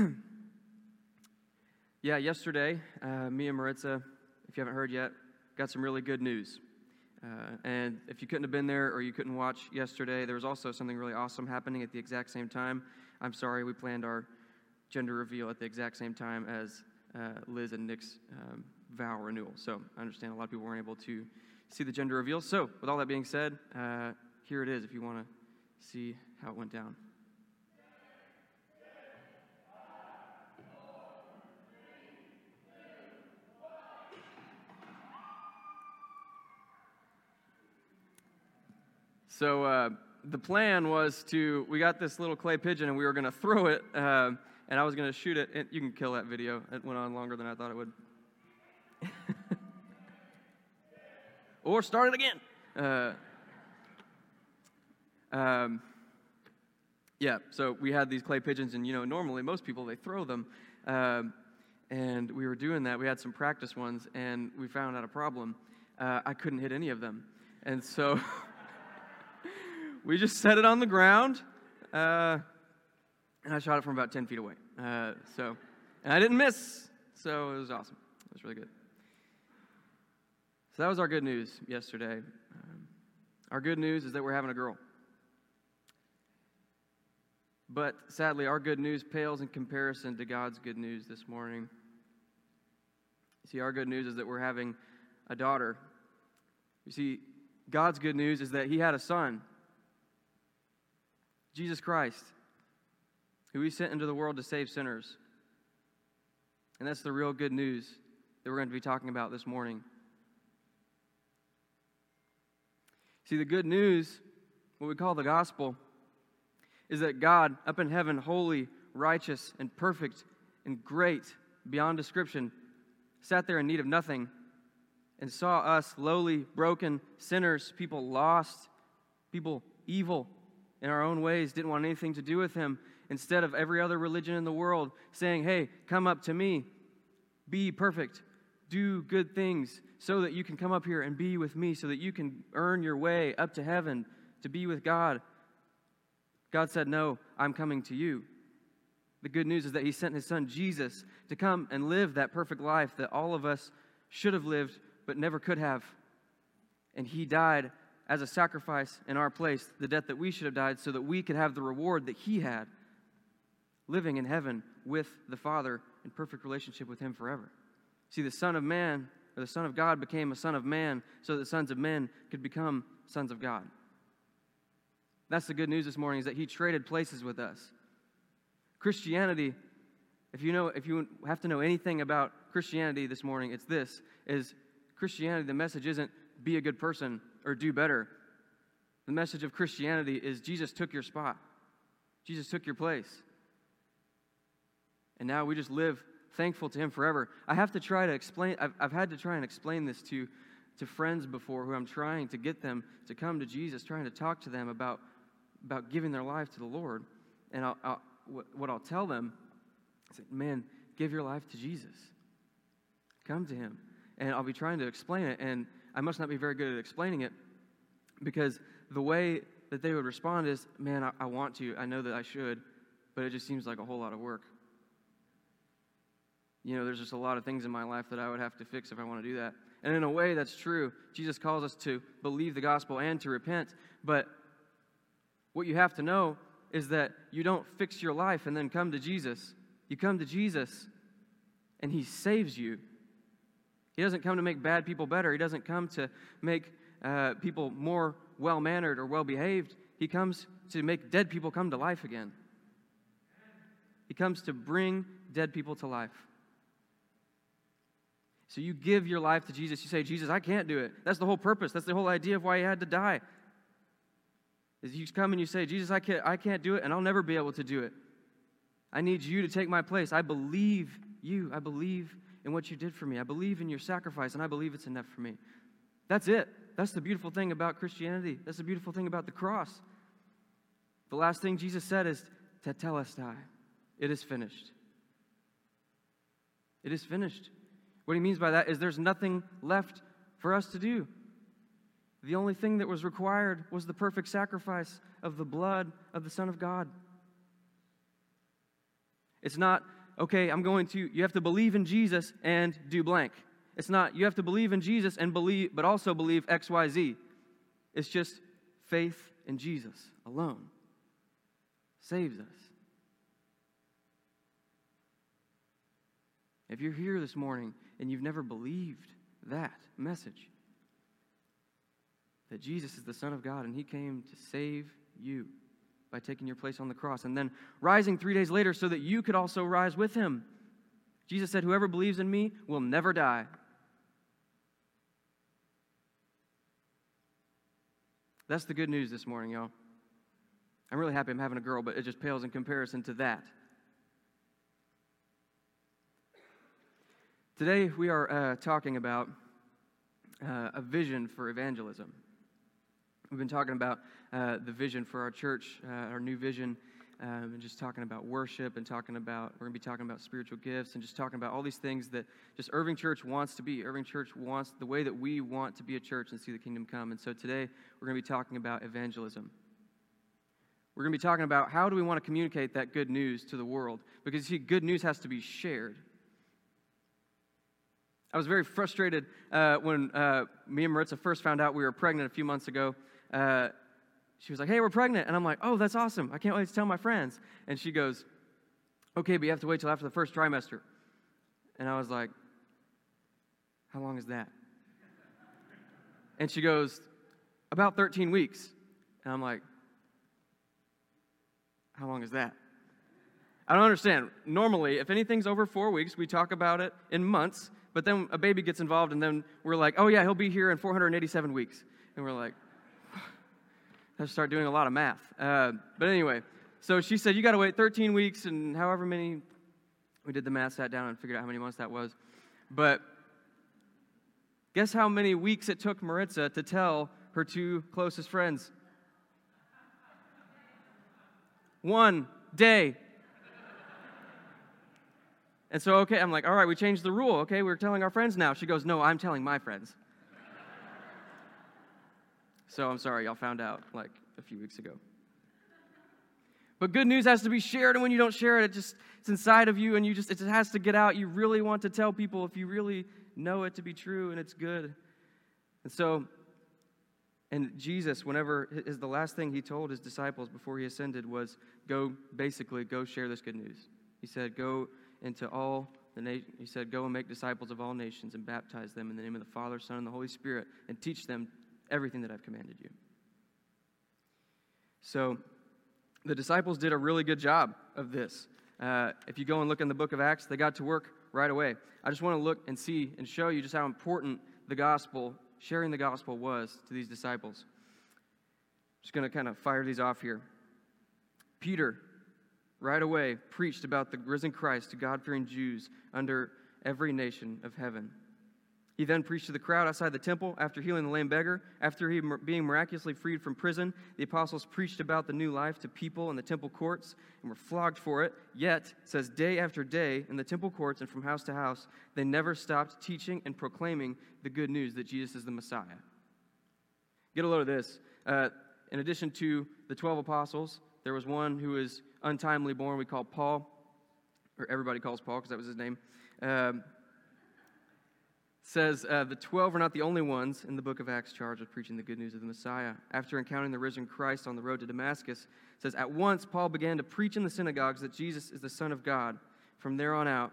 yeah, yesterday, uh, me and Maritza, if you haven't heard yet, got some really good news. Uh, and if you couldn't have been there or you couldn't watch yesterday, there was also something really awesome happening at the exact same time. I'm sorry, we planned our gender reveal at the exact same time as uh, Liz and Nick's um, vow renewal. So I understand a lot of people weren't able to see the gender reveal. So, with all that being said, uh, here it is if you want to see how it went down. So uh, the plan was to, we got this little clay pigeon and we were going to throw it, uh, and I was going to shoot it. And you can kill that video. It went on longer than I thought it would. or start it again. Uh, um, yeah, so we had these clay pigeons, and you know, normally most people they throw them. Um, and we were doing that. We had some practice ones, and we found out a problem. Uh, I couldn't hit any of them. And so we just set it on the ground, uh, and I shot it from about 10 feet away. Uh, so, and I didn't miss, so it was awesome. It was really good. So that was our good news yesterday. Um, our good news is that we're having a girl. But sadly, our good news pales in comparison to God's good news this morning. See, our good news is that we're having a daughter. You see, God's good news is that He had a son. Jesus Christ, who he sent into the world to save sinners. And that's the real good news that we're going to be talking about this morning. See, the good news, what we call the gospel, is that God, up in heaven, holy, righteous, and perfect, and great beyond description, sat there in need of nothing and saw us lowly, broken sinners, people lost, people evil, in our own ways, didn't want anything to do with him, instead of every other religion in the world saying, Hey, come up to me, be perfect, do good things, so that you can come up here and be with me, so that you can earn your way up to heaven to be with God. God said, No, I'm coming to you. The good news is that He sent His Son Jesus to come and live that perfect life that all of us should have lived but never could have. And He died as a sacrifice in our place, the death that we should have died, so that we could have the reward that he had, living in heaven with the Father in perfect relationship with him forever. See, the Son of Man, or the Son of God, became a Son of Man so that the sons of men could become sons of God. That's the good news this morning, is that he traded places with us. Christianity, if you know, if you have to know anything about Christianity this morning, it's this is Christianity, the message isn't be a good person or do better. The message of Christianity is Jesus took your spot, Jesus took your place. And now we just live thankful to Him forever. I have to try to explain, I've, I've had to try and explain this to, to friends before who I'm trying to get them to come to Jesus, trying to talk to them about, about giving their life to the Lord. And I'll, I'll, what I'll tell them is, man, give your life to Jesus. Come to Him. And I'll be trying to explain it. And I must not be very good at explaining it because the way that they would respond is, man, I, I want to. I know that I should, but it just seems like a whole lot of work. You know, there's just a lot of things in my life that I would have to fix if I want to do that. And in a way, that's true. Jesus calls us to believe the gospel and to repent. But what you have to know is that you don't fix your life and then come to Jesus. You come to Jesus, and He saves you. He doesn't come to make bad people better. He doesn't come to make uh, people more well mannered or well behaved. He comes to make dead people come to life again. He comes to bring dead people to life. So you give your life to Jesus. You say, Jesus, I can't do it. That's the whole purpose. That's the whole idea of why he had to die. Is you come and you say, Jesus, I can't, I can't do it, and I'll never be able to do it. I need you to take my place. I believe you. I believe in what you did for me. I believe in your sacrifice, and I believe it's enough for me. That's it. That's the beautiful thing about Christianity. That's the beautiful thing about the cross. The last thing Jesus said is, Tetelestai. It is finished. It is finished. What he means by that is there's nothing left for us to do. The only thing that was required was the perfect sacrifice of the blood of the Son of God. It's not, okay, I'm going to, you have to believe in Jesus and do blank. It's not, you have to believe in Jesus and believe, but also believe XYZ. It's just faith in Jesus alone saves us. If you're here this morning and you've never believed that message, that Jesus is the Son of God and He came to save you by taking your place on the cross and then rising three days later so that you could also rise with Him. Jesus said, Whoever believes in me will never die. That's the good news this morning, y'all. I'm really happy I'm having a girl, but it just pales in comparison to that. Today, we are uh, talking about uh, a vision for evangelism. We've been talking about uh, the vision for our church, uh, our new vision, um, and just talking about worship and talking about, we're going to be talking about spiritual gifts and just talking about all these things that just Irving Church wants to be. Irving Church wants the way that we want to be a church and see the kingdom come. And so today, we're going to be talking about evangelism. We're going to be talking about how do we want to communicate that good news to the world? Because, see, good news has to be shared. I was very frustrated uh, when uh, me and Maritza first found out we were pregnant a few months ago. Uh, she was like, hey, we're pregnant. And I'm like, oh, that's awesome. I can't wait to tell my friends. And she goes, okay, but you have to wait till after the first trimester. And I was like, how long is that? And she goes, about 13 weeks. And I'm like, how long is that? I don't understand. Normally, if anything's over four weeks, we talk about it in months, but then a baby gets involved, and then we're like, oh, yeah, he'll be here in 487 weeks. And we're like, I start doing a lot of math. Uh, but anyway, so she said, You got to wait 13 weeks and however many. We did the math, sat down, and figured out how many months that was. But guess how many weeks it took Maritza to tell her two closest friends? One day. And so, okay, I'm like, all right, we changed the rule. Okay, we're telling our friends now. She goes, no, I'm telling my friends. So I'm sorry, y'all found out like a few weeks ago. But good news has to be shared, and when you don't share it, it just it's inside of you, and you just it has to get out. You really want to tell people if you really know it to be true and it's good. And so, and Jesus, whenever is the last thing he told his disciples before he ascended was go basically go share this good news. He said, Go into all the nation. He said, Go and make disciples of all nations and baptize them in the name of the Father, Son, and the Holy Spirit, and teach them everything that I've commanded you. So the disciples did a really good job of this. Uh, if you go and look in the book of Acts, they got to work right away. I just want to look and see and show you just how important the gospel, sharing the gospel, was to these disciples. I'm Just going to kind of fire these off here. Peter, right away, preached about the risen Christ to God fearing Jews under every nation of heaven. He then preached to the crowd outside the temple after healing the lame beggar. After he being miraculously freed from prison, the apostles preached about the new life to people in the temple courts and were flogged for it. Yet, says day after day in the temple courts and from house to house, they never stopped teaching and proclaiming the good news that Jesus is the Messiah. Get a load of this. Uh, in addition to the 12 apostles, there was one who was untimely born, we call Paul, or everybody calls Paul because that was his name. Um, says uh, the 12 are not the only ones in the book of Acts charged with preaching the good news of the Messiah. After encountering the risen Christ on the road to Damascus, says at once Paul began to preach in the synagogues that Jesus is the Son of God. From there on out,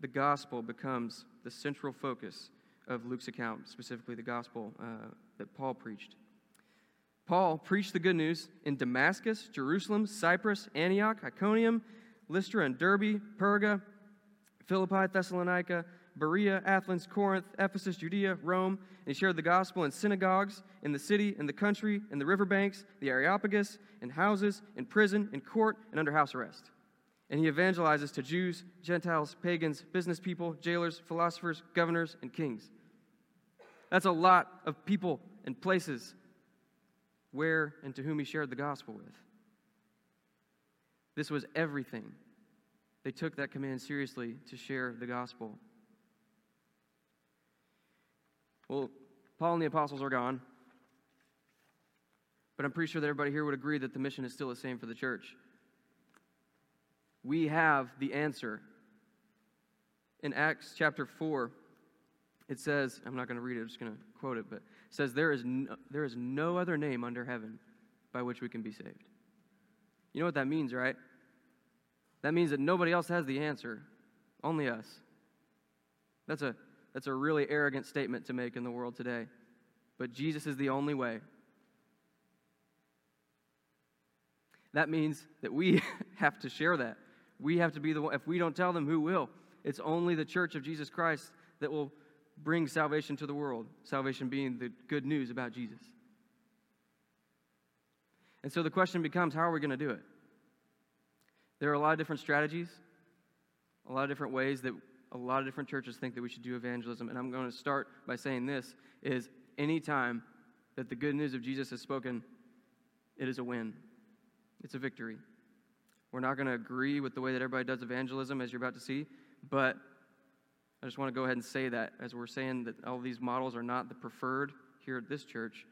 the gospel becomes the central focus of Luke's account, specifically the gospel uh, that Paul preached. Paul preached the good news in Damascus, Jerusalem, Cyprus, Antioch, Iconium, Lystra and Derbe, Perga, Philippi, Thessalonica, Berea, Athens, Corinth, Ephesus, Judea, Rome, and he shared the gospel in synagogues, in the city, in the country, in the riverbanks, the Areopagus, in houses, in prison, in court, and under house arrest. And he evangelizes to Jews, Gentiles, pagans, business people, jailers, philosophers, governors, and kings. That's a lot of people and places where and to whom he shared the gospel with. This was everything. They took that command seriously to share the gospel well, Paul and the apostles are gone. But I'm pretty sure that everybody here would agree that the mission is still the same for the church. We have the answer. In Acts chapter 4, it says, I'm not going to read it, I'm just going to quote it, but it says, there is, no, there is no other name under heaven by which we can be saved. You know what that means, right? That means that nobody else has the answer, only us. That's a, that's a really arrogant statement to make in the world today. But Jesus is the only way. That means that we have to share that. We have to be the one. If we don't tell them, who will? It's only the church of Jesus Christ that will bring salvation to the world. Salvation being the good news about Jesus. And so the question becomes how are we going to do it? There are a lot of different strategies, a lot of different ways that a lot of different churches think that we should do evangelism. And I'm going to start by saying this is anytime that the good news of Jesus is spoken, it is a win. It's a victory. We're not going to agree with the way that everybody does evangelism, as you're about to see, but I just want to go ahead and say that as we're saying that all these models are not the preferred here at this church.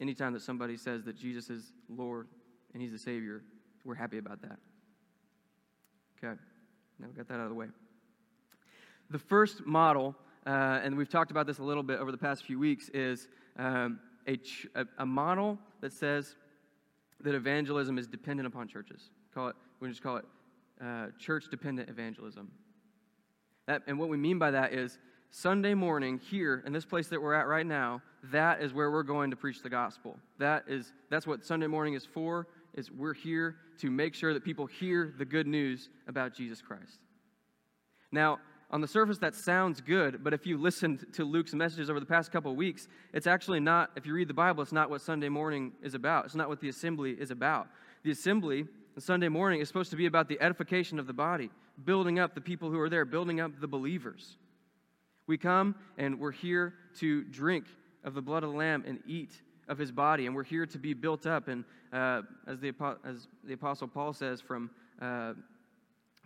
Anytime that somebody says that Jesus is Lord and He's the Savior, we're happy about that. Okay, now we got that out of the way. The first model, uh, and we've talked about this a little bit over the past few weeks, is um, a, ch- a, model that says that evangelism is dependent upon churches. Call it, we just call it uh, church dependent evangelism. That, and what we mean by that is Sunday morning here in this place that we're at right now, that is where we're going to preach the gospel. That is that's what Sunday morning is for. Is we're here to make sure that people hear the good news about Jesus Christ. Now, on the surface that sounds good, but if you listened to Luke's messages over the past couple of weeks, it's actually not, if you read the Bible, it's not what Sunday morning is about. It's not what the assembly is about. The assembly, the Sunday morning, is supposed to be about the edification of the body, building up the people who are there, building up the believers. We come and we're here to drink of the blood of the Lamb and eat of his body, and we're here to be built up. And uh, as, the, as the Apostle Paul says, from uh,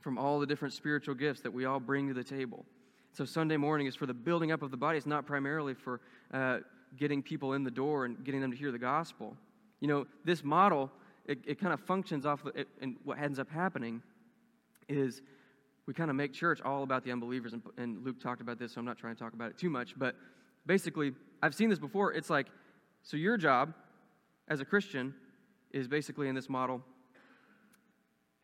from all the different spiritual gifts that we all bring to the table. So, Sunday morning is for the building up of the body. It's not primarily for uh, getting people in the door and getting them to hear the gospel. You know, this model, it, it kind of functions off, the, it, and what ends up happening is we kind of make church all about the unbelievers. And, and Luke talked about this, so I'm not trying to talk about it too much. But basically, I've seen this before. It's like, so your job as a Christian is basically in this model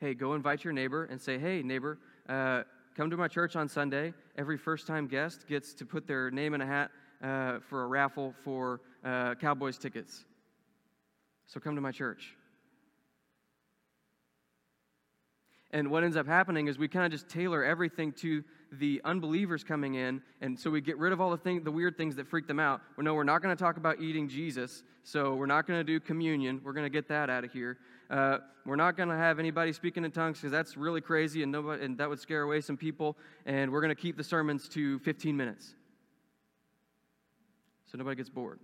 Hey, go invite your neighbor and say, hey, neighbor, uh, come to my church on Sunday. Every first time guest gets to put their name in a hat uh, for a raffle for uh, Cowboys tickets. So come to my church. And what ends up happening is we kind of just tailor everything to the unbelievers coming in, and so we get rid of all the thing, the weird things that freak them out. Well, no, we're not going to talk about eating Jesus, so we're not going to do communion. We're going to get that out of here. Uh, we're not going to have anybody speaking in tongues because that's really crazy, and nobody, and that would scare away some people. And we're going to keep the sermons to 15 minutes, so nobody gets bored.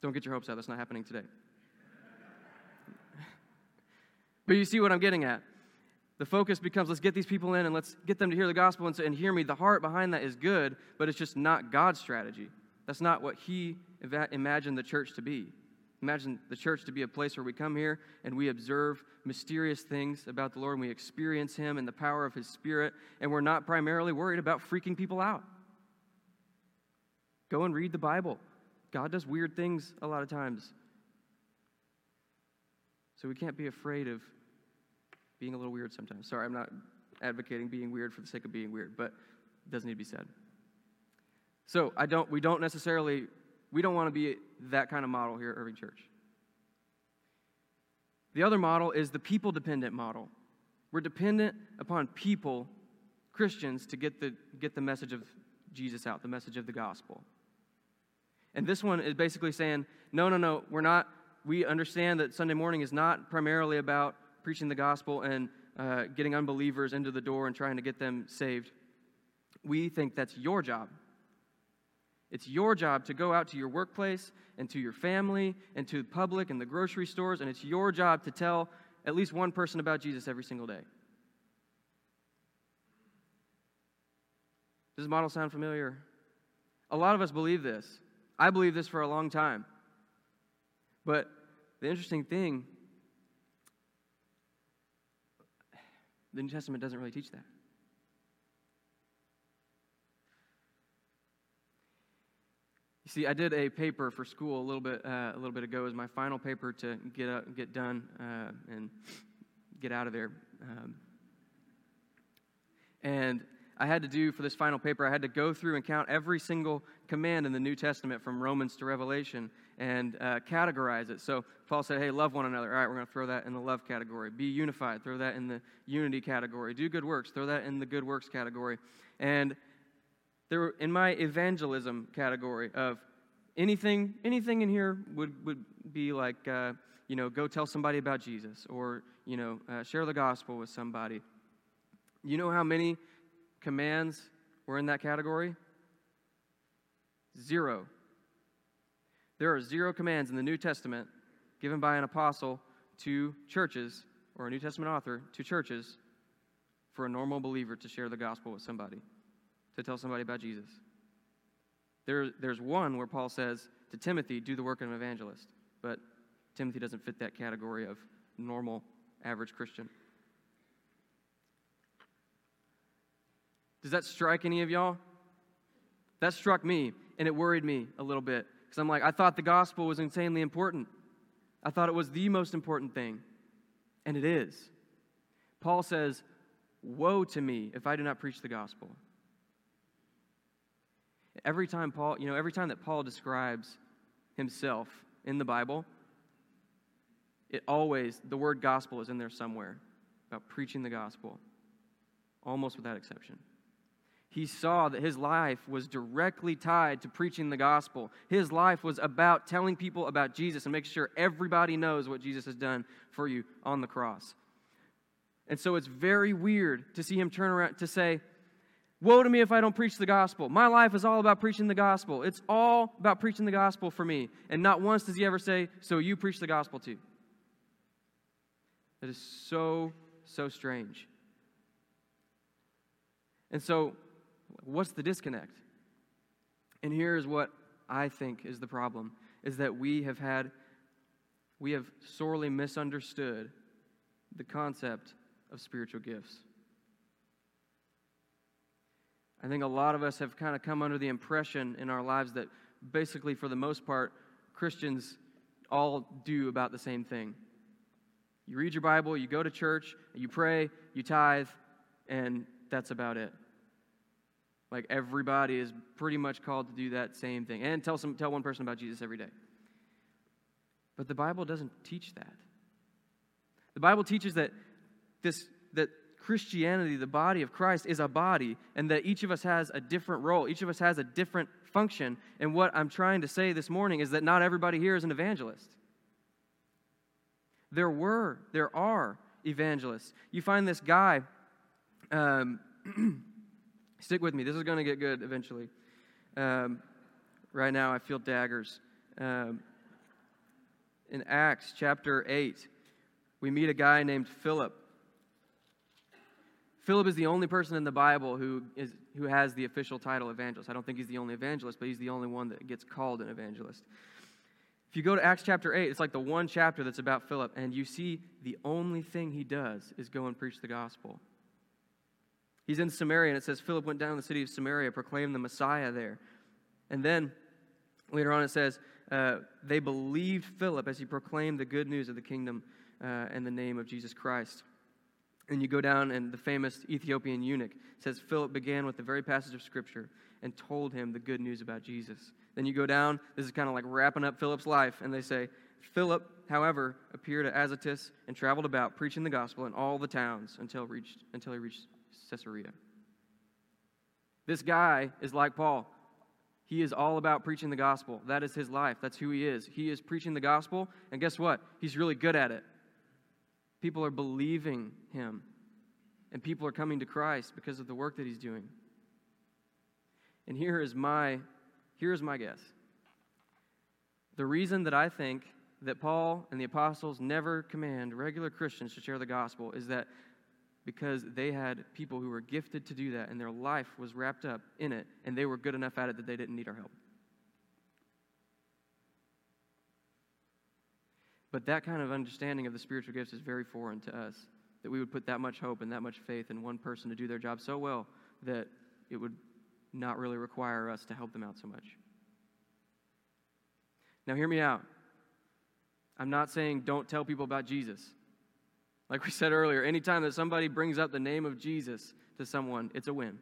Don't get your hopes up. That's not happening today. but you see what I'm getting at. The focus becomes let's get these people in and let's get them to hear the gospel and, and hear me. The heart behind that is good, but it's just not God's strategy. That's not what He imagined the church to be. Imagine the church to be a place where we come here and we observe mysterious things about the Lord and we experience Him and the power of His Spirit, and we're not primarily worried about freaking people out. Go and read the Bible. God does weird things a lot of times. So we can't be afraid of being a little weird sometimes. Sorry, I'm not advocating being weird for the sake of being weird, but it doesn't need to be said. So I don't, we don't necessarily, we don't want to be that kind of model here at Irving Church. The other model is the people dependent model. We're dependent upon people, Christians, to get the, get the message of Jesus out, the message of the gospel. And this one is basically saying, no, no, no, we're not, we understand that Sunday morning is not primarily about preaching the gospel and uh, getting unbelievers into the door and trying to get them saved. We think that's your job. It's your job to go out to your workplace and to your family and to the public and the grocery stores, and it's your job to tell at least one person about Jesus every single day. Does this model sound familiar? A lot of us believe this. I believe this for a long time. But the interesting thing The New Testament doesn't really teach that. See, I did a paper for school a little bit uh, a little bit ago. Was my final paper to get up, get done uh, and get out of there. Um, and I had to do for this final paper, I had to go through and count every single command in the New Testament from Romans to Revelation and uh, categorize it. So Paul said, hey, love one another. All right, we're going to throw that in the love category. Be unified, throw that in the unity category. Do good works, throw that in the good works category. And there, in my evangelism category of anything, anything in here would, would be like, uh, you know, go tell somebody about Jesus or, you know, uh, share the gospel with somebody. You know how many commands were in that category? Zero. There are zero commands in the New Testament given by an apostle to churches or a New Testament author to churches for a normal believer to share the gospel with somebody to tell somebody about Jesus. There, there's one where Paul says to Timothy, do the work of an evangelist. But Timothy doesn't fit that category of normal, average Christian. Does that strike any of y'all? That struck me, and it worried me a little bit. Because I'm like, I thought the gospel was insanely important. I thought it was the most important thing. And it is. Paul says, Woe to me if I do not preach the gospel. Every time Paul, you know, every time that Paul describes himself in the Bible, it always, the word gospel is in there somewhere about preaching the gospel, almost without exception. He saw that his life was directly tied to preaching the gospel. His life was about telling people about Jesus and making sure everybody knows what Jesus has done for you on the cross. And so it's very weird to see him turn around to say, Woe to me if I don't preach the gospel. My life is all about preaching the gospel. It's all about preaching the gospel for me. And not once does he ever say, So you preach the gospel too. That is so, so strange. And so, what's the disconnect? And here's what I think is the problem is that we have had we have sorely misunderstood the concept of spiritual gifts. I think a lot of us have kind of come under the impression in our lives that basically, for the most part, Christians all do about the same thing. You read your Bible, you go to church, you pray, you tithe, and that's about it. Like everybody is pretty much called to do that same thing. And tell, some, tell one person about Jesus every day. But the Bible doesn't teach that. The Bible teaches that this that Christianity, the body of Christ, is a body, and that each of us has a different role. Each of us has a different function. And what I'm trying to say this morning is that not everybody here is an evangelist. There were, there are evangelists. You find this guy, um, stick with me, this is going to get good eventually. Um, right now, I feel daggers. Um, in Acts chapter 8, we meet a guy named Philip. Philip is the only person in the Bible who, is, who has the official title evangelist. I don't think he's the only evangelist, but he's the only one that gets called an evangelist. If you go to Acts chapter 8, it's like the one chapter that's about Philip, and you see the only thing he does is go and preach the gospel. He's in Samaria, and it says Philip went down to the city of Samaria, proclaimed the Messiah there. And then later on it says, uh, they believed Philip as he proclaimed the good news of the kingdom uh, and the name of Jesus Christ. And you go down, and the famous Ethiopian eunuch says Philip began with the very passage of Scripture and told him the good news about Jesus. Then you go down, this is kind of like wrapping up Philip's life, and they say, Philip, however, appeared at Azotus and traveled about preaching the gospel in all the towns until, reached, until he reached Caesarea. This guy is like Paul. He is all about preaching the gospel. That is his life. That's who he is. He is preaching the gospel, and guess what? He's really good at it. People are believing him, and people are coming to Christ because of the work that he's doing. And here is my here's my guess. The reason that I think that Paul and the apostles never command regular Christians to share the gospel is that because they had people who were gifted to do that and their life was wrapped up in it and they were good enough at it that they didn't need our help. But that kind of understanding of the spiritual gifts is very foreign to us that we would put that much hope and that much faith in one person to do their job so well that it would not really require us to help them out so much. Now, hear me out. I'm not saying don't tell people about Jesus. Like we said earlier, anytime that somebody brings up the name of Jesus to someone, it's a win.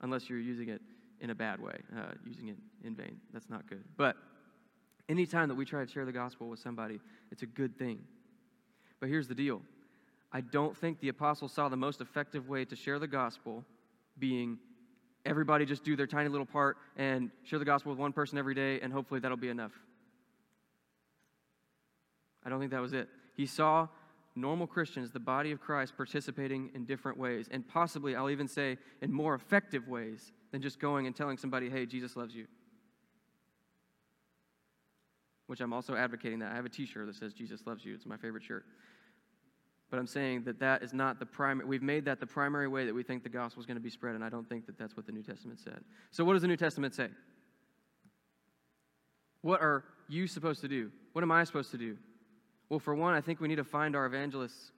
Unless you're using it in a bad way, uh, using it in vain. That's not good. But anytime that we try to share the gospel with somebody, it's a good thing. But here's the deal I don't think the apostles saw the most effective way to share the gospel being everybody just do their tiny little part and share the gospel with one person every day, and hopefully that'll be enough. I don't think that was it. He saw normal Christians, the body of Christ, participating in different ways, and possibly, I'll even say, in more effective ways than just going and telling somebody, hey, Jesus loves you. Which I'm also advocating that. I have a t shirt that says, Jesus loves you. It's my favorite shirt. But I'm saying that that is not the primary, we've made that the primary way that we think the gospel is going to be spread, and I don't think that that's what the New Testament said. So, what does the New Testament say? What are you supposed to do? What am I supposed to do? Well, for one, I think we need to find our evangelists.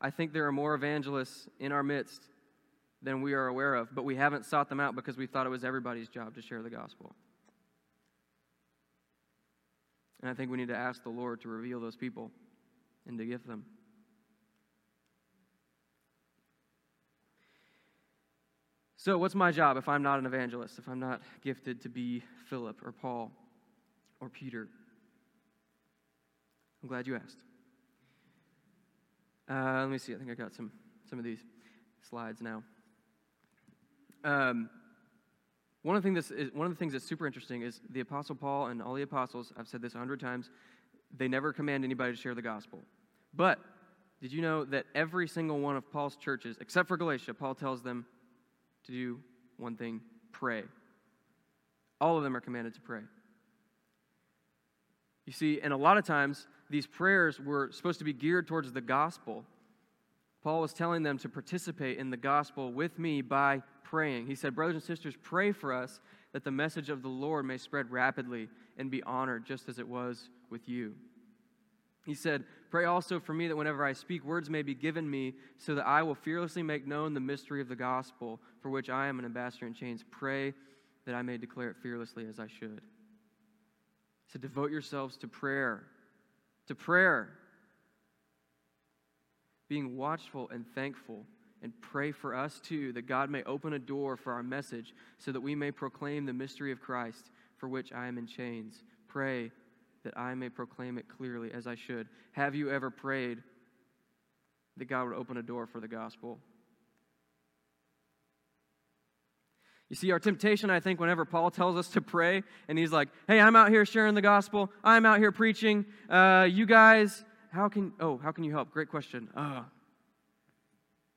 I think there are more evangelists in our midst than we are aware of, but we haven't sought them out because we thought it was everybody's job to share the gospel. And I think we need to ask the Lord to reveal those people and to give them. So, what's my job if I'm not an evangelist, if I'm not gifted to be Philip or Paul or Peter? I'm glad you asked. Uh, let me see. I think I got some, some of these slides now. Um, one of, the things that's, one of the things that's super interesting is the Apostle Paul and all the apostles, I've said this a hundred times, they never command anybody to share the gospel. But did you know that every single one of Paul's churches, except for Galatia, Paul tells them to do one thing pray. All of them are commanded to pray. You see, and a lot of times, these prayers were supposed to be geared towards the gospel. Paul was telling them to participate in the gospel with me by praying. He said, Brothers and sisters, pray for us that the message of the Lord may spread rapidly and be honored just as it was with you. He said, Pray also for me that whenever I speak, words may be given me, so that I will fearlessly make known the mystery of the gospel, for which I am an ambassador in chains. Pray that I may declare it fearlessly as I should. So devote yourselves to prayer. To prayer. Being watchful and thankful. And pray for us too, that God may open a door for our message, so that we may proclaim the mystery of Christ, for which I am in chains. Pray that I may proclaim it clearly as I should. Have you ever prayed that God would open a door for the gospel? You see, our temptation, I think, whenever Paul tells us to pray, and he's like, hey, I'm out here sharing the gospel, I'm out here preaching, uh, you guys, how can, oh, how can you help? Great question. Uh,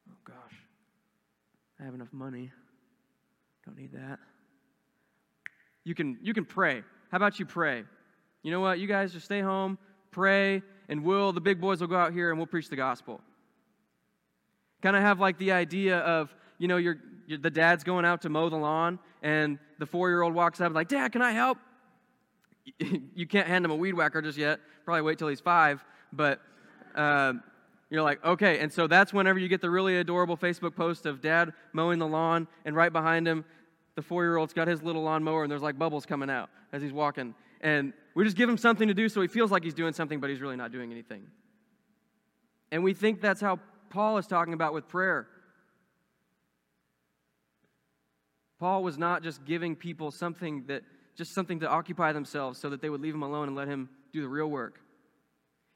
oh, gosh, I have enough money. Don't need that. You can, you can pray. How about you pray? You know what? You guys just stay home, pray, and we'll, the big boys will go out here and we'll preach the gospel. Kind of have like the idea of, you know, you're, you're, the dad's going out to mow the lawn, and the four year old walks up and like, Dad, can I help? you can't hand him a weed whacker just yet. Probably wait till he's five, but uh, you're like, okay. And so that's whenever you get the really adorable Facebook post of dad mowing the lawn, and right behind him, the four year old's got his little lawnmower, and there's like bubbles coming out as he's walking. And we just give him something to do so he feels like he's doing something, but he's really not doing anything. And we think that's how Paul is talking about with prayer. Paul was not just giving people something that, just something to occupy themselves so that they would leave him alone and let him do the real work.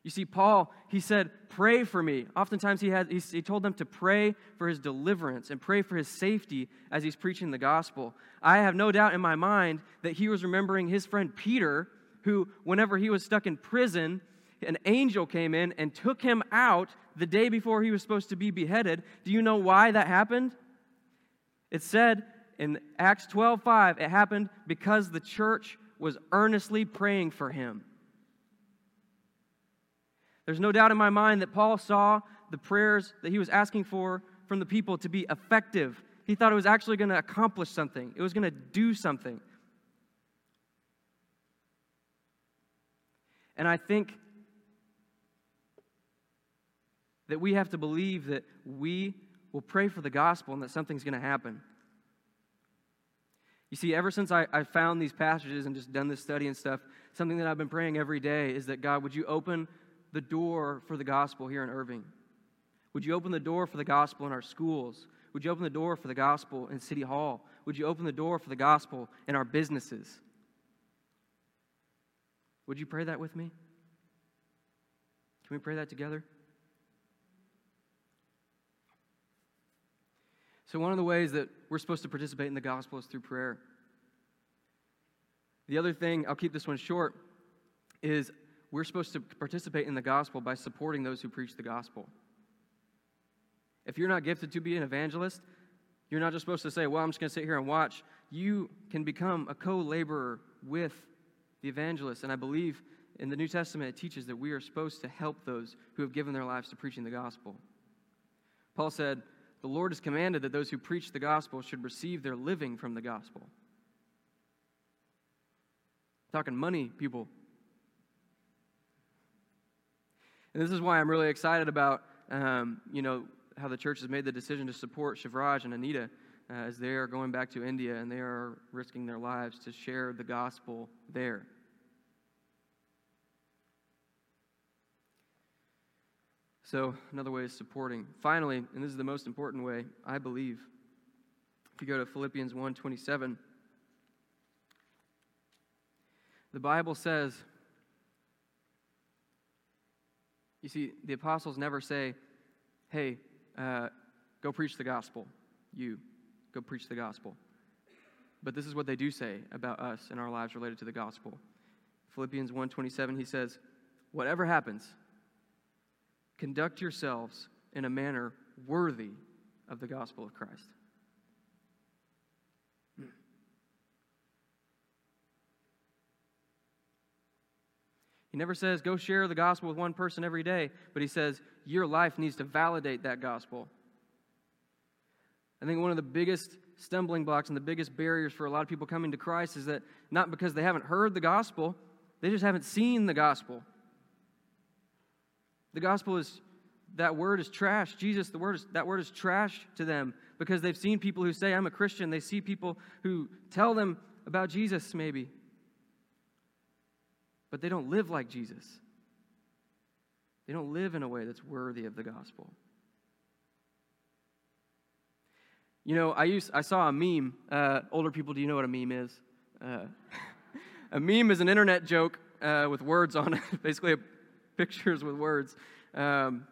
You see, Paul, he said, Pray for me. Oftentimes, he, had, he, told them to pray for his deliverance and pray for his safety as he's preaching the gospel. I have no doubt in my mind that he was remembering his friend Peter, who, whenever he was stuck in prison, an angel came in and took him out the day before he was supposed to be beheaded. Do you know why that happened? It said in Acts 12 5, it happened because the church was earnestly praying for him. There's no doubt in my mind that Paul saw the prayers that he was asking for from the people to be effective. He thought it was actually going to accomplish something, it was going to do something. And I think that we have to believe that we will pray for the gospel and that something's going to happen. You see, ever since I, I found these passages and just done this study and stuff, something that I've been praying every day is that God, would you open the door for the gospel here in Irving? Would you open the door for the gospel in our schools? Would you open the door for the gospel in City Hall? Would you open the door for the gospel in our businesses? Would you pray that with me? Can we pray that together? So, one of the ways that we're supposed to participate in the gospel is through prayer. The other thing, I'll keep this one short, is we're supposed to participate in the gospel by supporting those who preach the gospel. If you're not gifted to be an evangelist, you're not just supposed to say, Well, I'm just going to sit here and watch. You can become a co laborer with the evangelist. And I believe in the New Testament it teaches that we are supposed to help those who have given their lives to preaching the gospel. Paul said, The Lord has commanded that those who preach the gospel should receive their living from the gospel. talking money, people. And this is why I'm really excited about, um, you know, how the church has made the decision to support Shivraj and Anita uh, as they are going back to India and they are risking their lives to share the gospel there. So, another way is supporting. Finally, and this is the most important way, I believe. If you go to Philippians 1:27, the Bible says you see, the apostles never say, hey, uh, go preach the gospel. You, go preach the gospel. But this is what they do say about us and our lives related to the gospel. Philippians 1:27 he says, "Whatever happens, conduct yourselves in a manner worthy of the gospel of Christ." He never says, go share the gospel with one person every day, but he says, your life needs to validate that gospel. I think one of the biggest stumbling blocks and the biggest barriers for a lot of people coming to Christ is that not because they haven't heard the gospel, they just haven't seen the gospel. The gospel is that word is trash. Jesus, the word is, that word is trash to them because they've seen people who say, I'm a Christian. They see people who tell them about Jesus, maybe but they don't live like Jesus. They don't live in a way that's worthy of the gospel. You know, I used I saw a meme. Uh, older people, do you know what a meme is? Uh, a meme is an internet joke uh, with words on it, basically pictures with words. Um,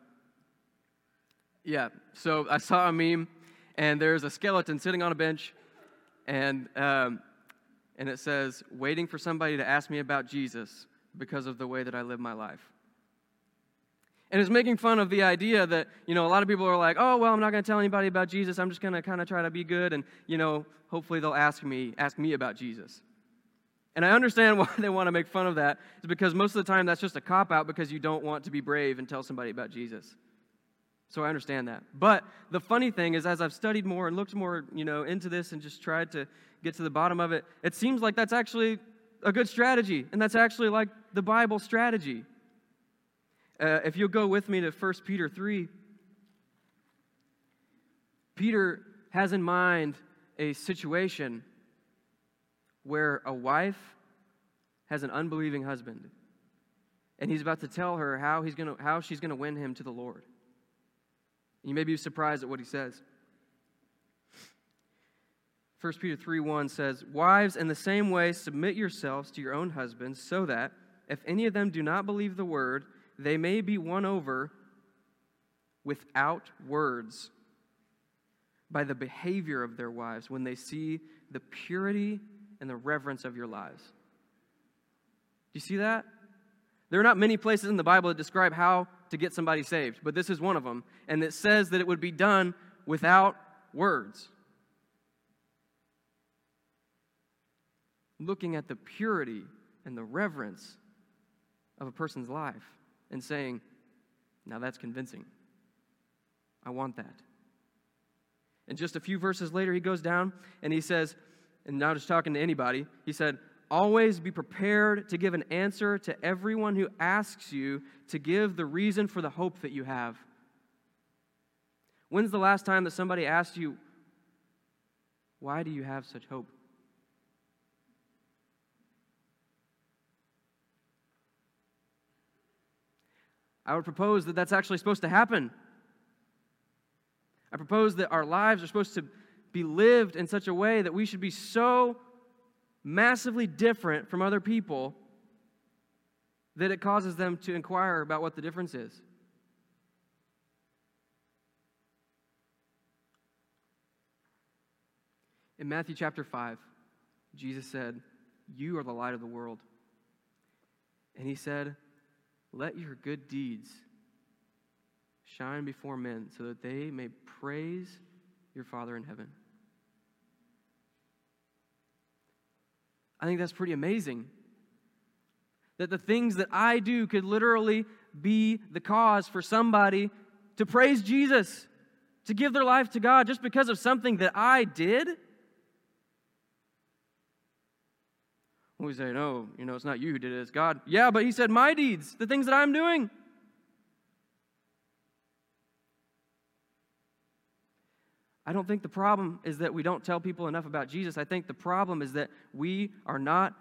yeah, so I saw a meme, and there's a skeleton sitting on a bench, and um, and it says, "Waiting for somebody to ask me about Jesus." Because of the way that I live my life. And it's making fun of the idea that, you know, a lot of people are like, oh, well, I'm not going to tell anybody about Jesus. I'm just going to kind of try to be good. And, you know, hopefully they'll ask me, ask me about Jesus. And I understand why they want to make fun of that, is because most of the time that's just a cop out because you don't want to be brave and tell somebody about Jesus. So I understand that. But the funny thing is, as I've studied more and looked more, you know, into this and just tried to get to the bottom of it, it seems like that's actually a good strategy, and that's actually like the Bible strategy. Uh, if you'll go with me to 1 Peter 3, Peter has in mind a situation where a wife has an unbelieving husband, and he's about to tell her how, he's gonna, how she's going to win him to the Lord. You may be surprised at what he says. 1 Peter 3 1 says, Wives, in the same way, submit yourselves to your own husbands, so that, if any of them do not believe the word, they may be won over without words by the behavior of their wives when they see the purity and the reverence of your lives. Do you see that? There are not many places in the Bible that describe how to get somebody saved, but this is one of them. And it says that it would be done without words. Looking at the purity and the reverence of a person's life and saying, now that's convincing. I want that. And just a few verses later, he goes down and he says, and not just talking to anybody, he said, Always be prepared to give an answer to everyone who asks you to give the reason for the hope that you have. When's the last time that somebody asked you, Why do you have such hope? I would propose that that's actually supposed to happen. I propose that our lives are supposed to be lived in such a way that we should be so massively different from other people that it causes them to inquire about what the difference is. In Matthew chapter 5, Jesus said, You are the light of the world. And he said, Let your good deeds shine before men so that they may praise your Father in heaven. I think that's pretty amazing. That the things that I do could literally be the cause for somebody to praise Jesus, to give their life to God just because of something that I did. We say, no, you know, it's not you who did it, it's God. Yeah, but He said, my deeds, the things that I'm doing. I don't think the problem is that we don't tell people enough about Jesus. I think the problem is that we are not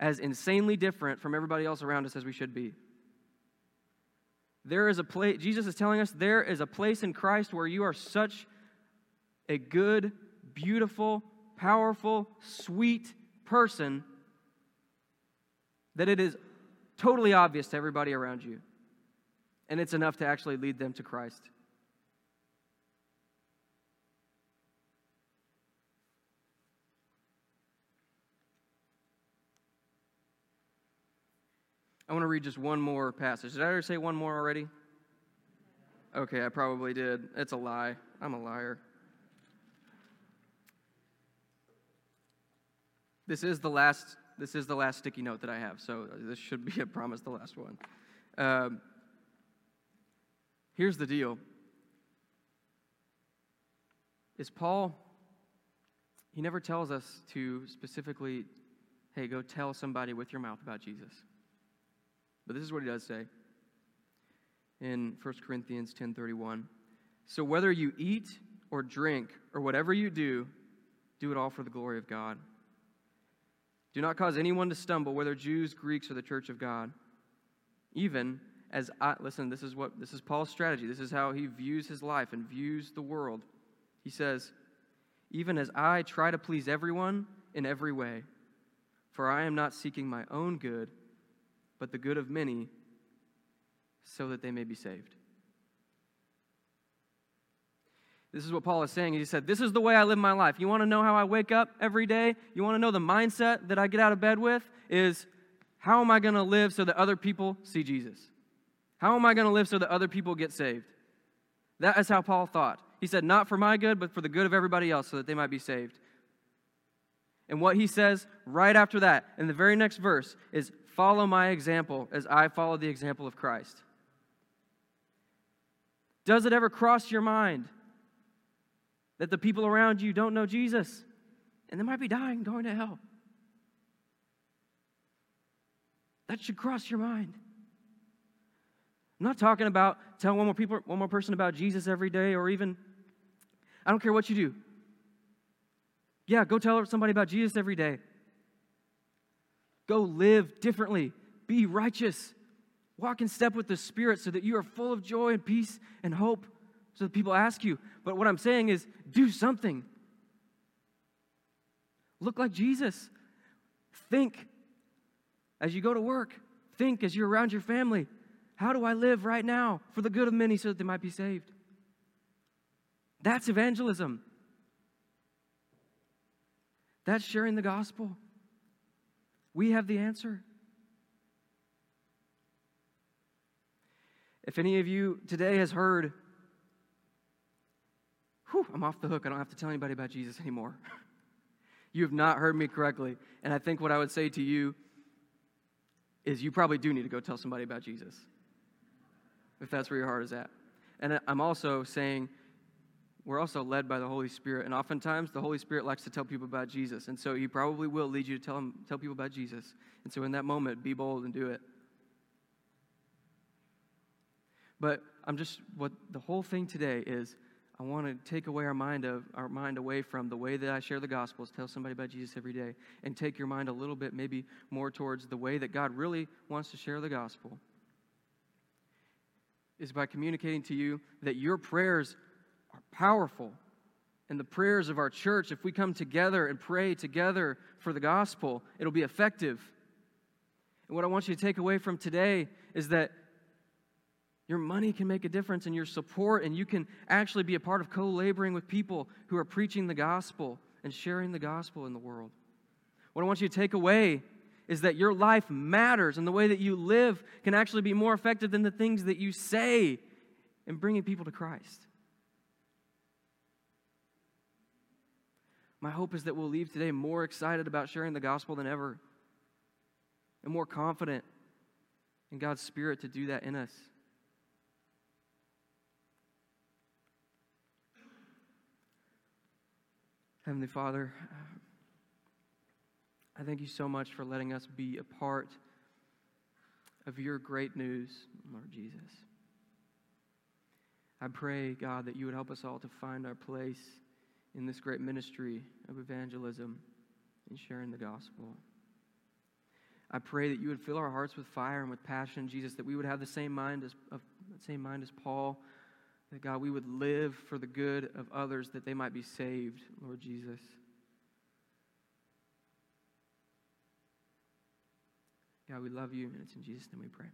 as insanely different from everybody else around us as we should be. There is a place, Jesus is telling us there is a place in Christ where you are such a good, beautiful, powerful, sweet person that it is totally obvious to everybody around you. And it's enough to actually lead them to Christ. I want to read just one more passage. Did I ever say one more already? Okay, I probably did. It's a lie. I'm a liar. This is the last. This is the last sticky note that I have, so this should be, a promise, the last one. Um, here's the deal: Is Paul? He never tells us to specifically, "Hey, go tell somebody with your mouth about Jesus." But this is what he does say in 1 Corinthians 10:31. So whether you eat or drink or whatever you do, do it all for the glory of God. Do not cause anyone to stumble, whether Jews, Greeks, or the church of God. Even as I listen, this is what this is Paul's strategy. This is how he views his life and views the world. He says, "Even as I try to please everyone in every way, for I am not seeking my own good, but the good of many, so that they may be saved. This is what Paul is saying. He said, This is the way I live my life. You want to know how I wake up every day? You want to know the mindset that I get out of bed with? Is how am I going to live so that other people see Jesus? How am I going to live so that other people get saved? That is how Paul thought. He said, Not for my good, but for the good of everybody else, so that they might be saved. And what he says right after that, in the very next verse, is Follow my example as I follow the example of Christ. Does it ever cross your mind that the people around you don't know Jesus and they might be dying, going to hell? That should cross your mind. I'm not talking about telling one more people, one more person about Jesus every day, or even I don't care what you do. Yeah, go tell somebody about Jesus every day. Go live differently. Be righteous. Walk in step with the Spirit so that you are full of joy and peace and hope so that people ask you. But what I'm saying is do something. Look like Jesus. Think as you go to work. Think as you're around your family. How do I live right now for the good of many so that they might be saved? That's evangelism. That's sharing the gospel. We have the answer. If any of you today has heard, whew, I'm off the hook. I don't have to tell anybody about Jesus anymore. you have not heard me correctly. And I think what I would say to you is you probably do need to go tell somebody about Jesus, if that's where your heart is at. And I'm also saying, we're also led by the Holy Spirit. And oftentimes, the Holy Spirit likes to tell people about Jesus. And so he probably will lead you to tell, them, tell people about Jesus. And so in that moment, be bold and do it. But I'm just, what the whole thing today is, I want to take away our mind of our mind away from the way that I share the gospels, tell somebody about Jesus every day, and take your mind a little bit maybe more towards the way that God really wants to share the gospel. Is by communicating to you that your prayers are powerful. And the prayers of our church, if we come together and pray together for the gospel, it'll be effective. And what I want you to take away from today is that your money can make a difference in your support, and you can actually be a part of co laboring with people who are preaching the gospel and sharing the gospel in the world. What I want you to take away is that your life matters, and the way that you live can actually be more effective than the things that you say in bringing people to Christ. My hope is that we'll leave today more excited about sharing the gospel than ever, and more confident in God's Spirit to do that in us. Heavenly Father, I thank you so much for letting us be a part of your great news, Lord Jesus. I pray, God, that you would help us all to find our place in this great ministry of evangelism and sharing the gospel. I pray that you would fill our hearts with fire and with passion, Jesus, that we would have the same mind as, of, same mind as Paul that God, we would live for the good of others that they might be saved, Lord Jesus. God, we love you, and it's in Jesus' name we pray.